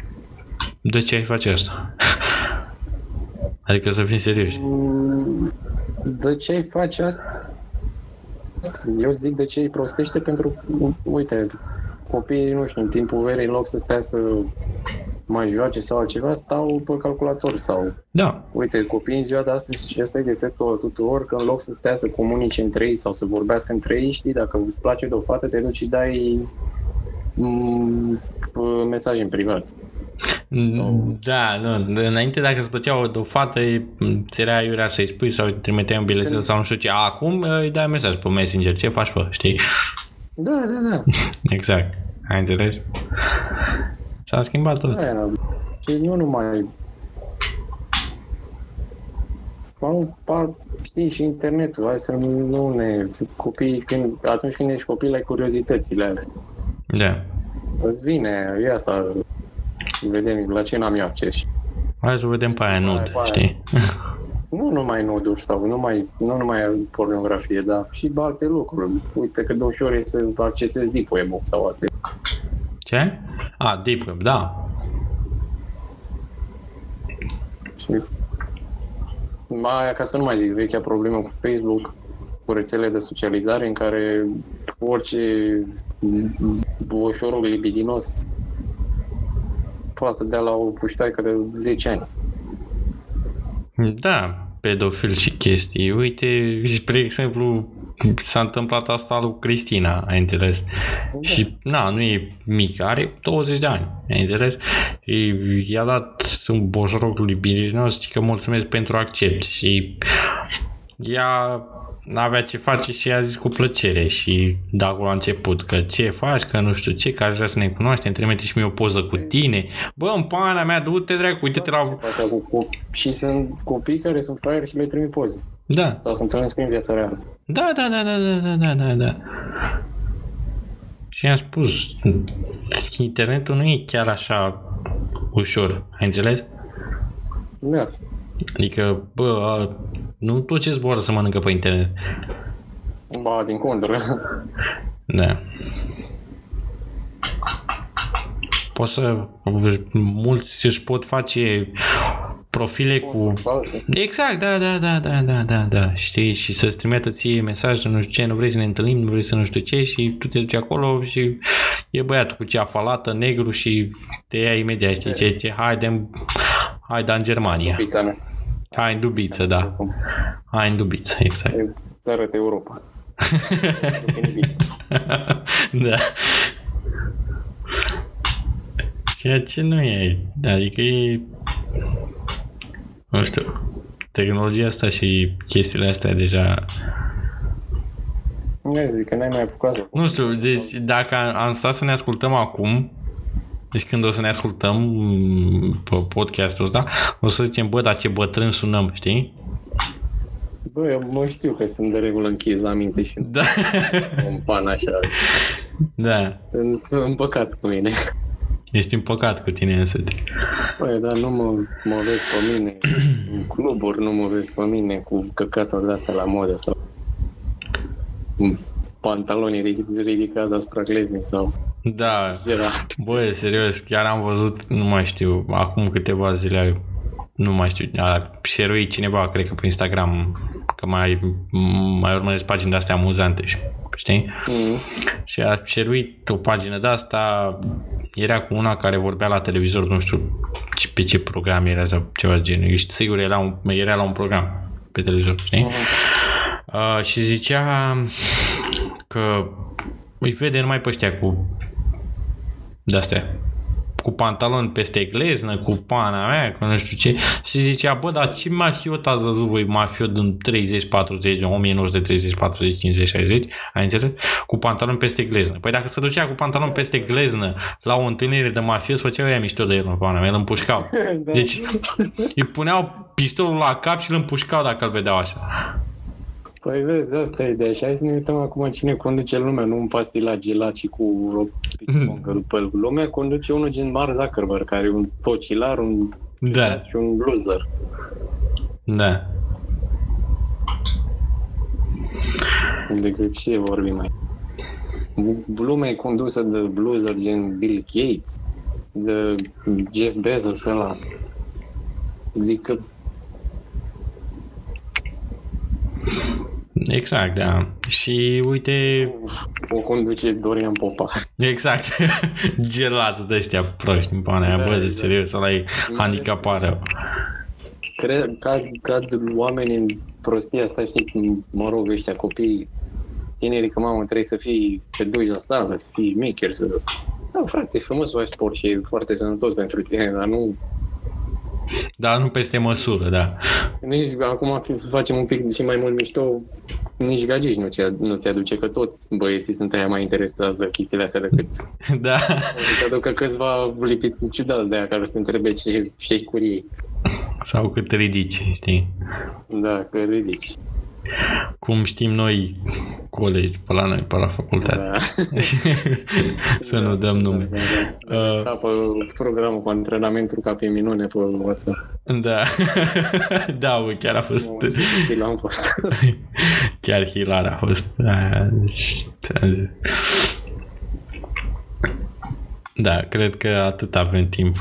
De ce ai face asta? adică să fim serioși. Mm, De ce ai face asta? Eu zic de ce îi prostește pentru, uite, copiii, nu știu, în timpul verii, în loc să stea să mai joace sau altceva, stau pe calculator sau, Da, uite, copiii în ziua de astăzi, și ăsta e defectul tuturor, că în loc să stea să comunice între ei sau să vorbească între ei, știi, dacă îți place de o fată, te duci și dai mm, mesaj în privat. Da, nu, înainte dacă îți plăcea o, de o fată, ți era iurea să-i spui sau îi trimiteai un bilețel Când- sau nu știu ce. Acum îi dai mesaj pe Messenger, ce faci pe, știi? Da, da, da. Exact, ai înțeles? S-a schimbat tot. Aia. Și nu numai... Am, pa, știi, și internetul, hai să nu ne... să Copiii, când, atunci când ești copil, ai curiozitățile alea. Da. Îți vine, ia să vedem la ce n-am eu acces. Hai să vedem pe aia Hai, nud, pe aia. știi? Nu numai nuduri sau nu, mai, nu numai pornografie, dar și alte lucruri. Uite cât de ușor e să accesezi deep web sau alte. Ce? A, Deep Web, da. Și aia, ca să nu mai zic, vechea problemă cu Facebook, cu rețelele de socializare în care orice boșorul libidinos poate să dea la o puștaică de 10 ani. Da, pedofil și chestii. Uite, spre exemplu, s-a întâmplat asta lui Cristina, ai înțeles? Și, na, nu e mică, are 20 de ani, ai înțeles? Și i-a dat un boșoroc lui Birinos și că mulțumesc pentru accept și ea n-avea ce face și a zis cu plăcere și de acolo a început că ce faci, că nu știu ce, că aș vrea să ne cunoaștem, trimite și mie o poză cu tine. Bă, în pana mea, du-te dracu, uite-te la... Și sunt copii care sunt fraieri și le trimit poze. Da. Sau se întâlnesc cu în viața reală. Da, da, da, da, da, da, da, da. Și am spus, internetul nu e chiar așa ușor, ai înțeles? Da. Adică, bă, a, nu tot ce zboară să mănâncă pe internet. Ba, din contră. Da. Poți să, mulți își pot face profile cu False. Exact, da, da, da, da, da, da, da, știi, și să-ți trimită ție mesaj de nu știu ce, nu vrei să ne întâlnim, nu vrei să nu știu ce și tu te duci acolo și e băiatul cu ceafa lată, negru și te ia imediat, știi ce, ce, haide, haide în Germania, Pizza mea. Hai în Dubiță, da, hai în Dubiță, exact. Să arăt Europa. În Ibiza. da. Ceea ce nu e, adică e, nu știu, tehnologia asta și chestiile astea deja Nu zic că n-ai mai apucat să Nu știu, deci dacă am stat să ne ascultăm acum, deci când o să ne ascultăm mm, pe podcastul ăsta, o să zicem, bă, dar ce bătrân sunăm, știi? Bă, eu mă știu că sunt de regulă închis la minte și Da. un pan așa. da. Sunt împăcat cu mine. Ești împăcat cu tine însuți. Băi, dar nu mă, mă vezi pe mine în cluburi, nu mă vezi pe mine cu căcaturi de astea la modă sau pantaloni ridic- ridicați asupra gleznii sau Da. era. Bă, serios, chiar am văzut, nu mai știu, acum câteva zile, nu mai știu, a share cineva, cred că pe Instagram, că mai, mai urmăresc pagini de-astea amuzante, și- știi? Mm. Și a șeruit o pagină de asta era cu una care vorbea la televizor, nu știu ce- pe ce program era sau ceva de genul. Ești sigur, era, un, era la un program pe televizor, știi? Uh, și zicea că îi vede numai pe ăștia cu de-astea cu pantaloni peste gleznă, cu pana mea, cu nu știu ce, și zicea, bă, dar ce mafiot ați văzut voi, mafiot din 30, 40, 1930, 40, 50, 60, ai înțeles? Cu pantaloni peste gleznă. Păi dacă se ducea cu pantaloni peste gleznă la o întâlnire de mafios, făceau ea mișto de el, în pana mea, îl împușcau. Da. Deci îi puneau pistolul la cap și îl împușcau dacă îl vedeau așa. Păi vezi, asta e ideea. Și hai să ne uităm acum cine conduce lumea, nu un pastilaj gelat și cu o picămongă după el. Lumea conduce unul gen Mark Zuckerberg, care e un tocilar, un Da, și un loser. da. Decât ce vorbim mai. Lumea e condusă de loser gen Bill Gates, de Jeff Bezos ăla. Adică Exact, da. Și uite, o conduce Dorian Popa. exact, gelați de ăștia proști în pana aia, Da, bă, de exact. serios, ăla e handicaparea. Cred, cad, cad oameni în prostia asta, știi, mă rog, ăștia copii tinerii, că mamă, trebuie să fii te duci la sală, să fii maker, să... Da, frate, e frumos să faci sport și e foarte sănătos pentru tine, dar nu... Dar nu peste măsură, da. Nici acum să facem un pic și mai mult mișto, nici gagici nu ți, nu ți aduce, că tot băieții sunt aia mai interesați de chestiile astea decât... Da, O să te aducă câțiva lipiți ciudați de aia care să întrebe ce, ce cu ei. sau cât ridici, știi? Da, că ridici. Cum știm noi, colegi, pe la noi, pe la facultate. Da. Să nu dăm nume. Da, da, da. Uh. Scapă programul cu antrenamentul ca pe minune pe WhatsApp. Da, da, bă, chiar a fost, Mamă, ce l-am fost. chiar hilar a fost. Da, deci, ți-am zis. Da, cred că atât avem timp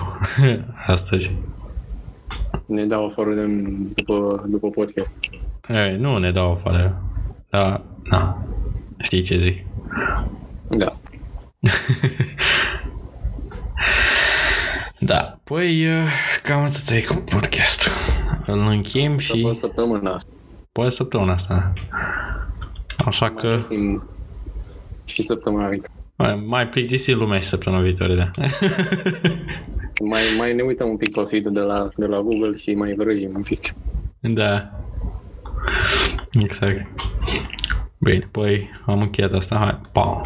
astăzi. Ne dau afară de, după, după podcast. Ei, nu ne dau afară. Da, na, știi ce zic. Da. Da, păi uh, cam atât e cu podcastul. Îl încheiem Și... și săptămâna asta. poate săptămâna asta. Așa Mai că găsim și săptămâna viitoare. mai, mai plictisit lumea și săptămâna viitoare, da. Mai, mai ne uităm un pic pe feed de la, de la Google și mai vrăjim un pic. da. Exact. Bine, păi am încheiat asta. Hai, pa!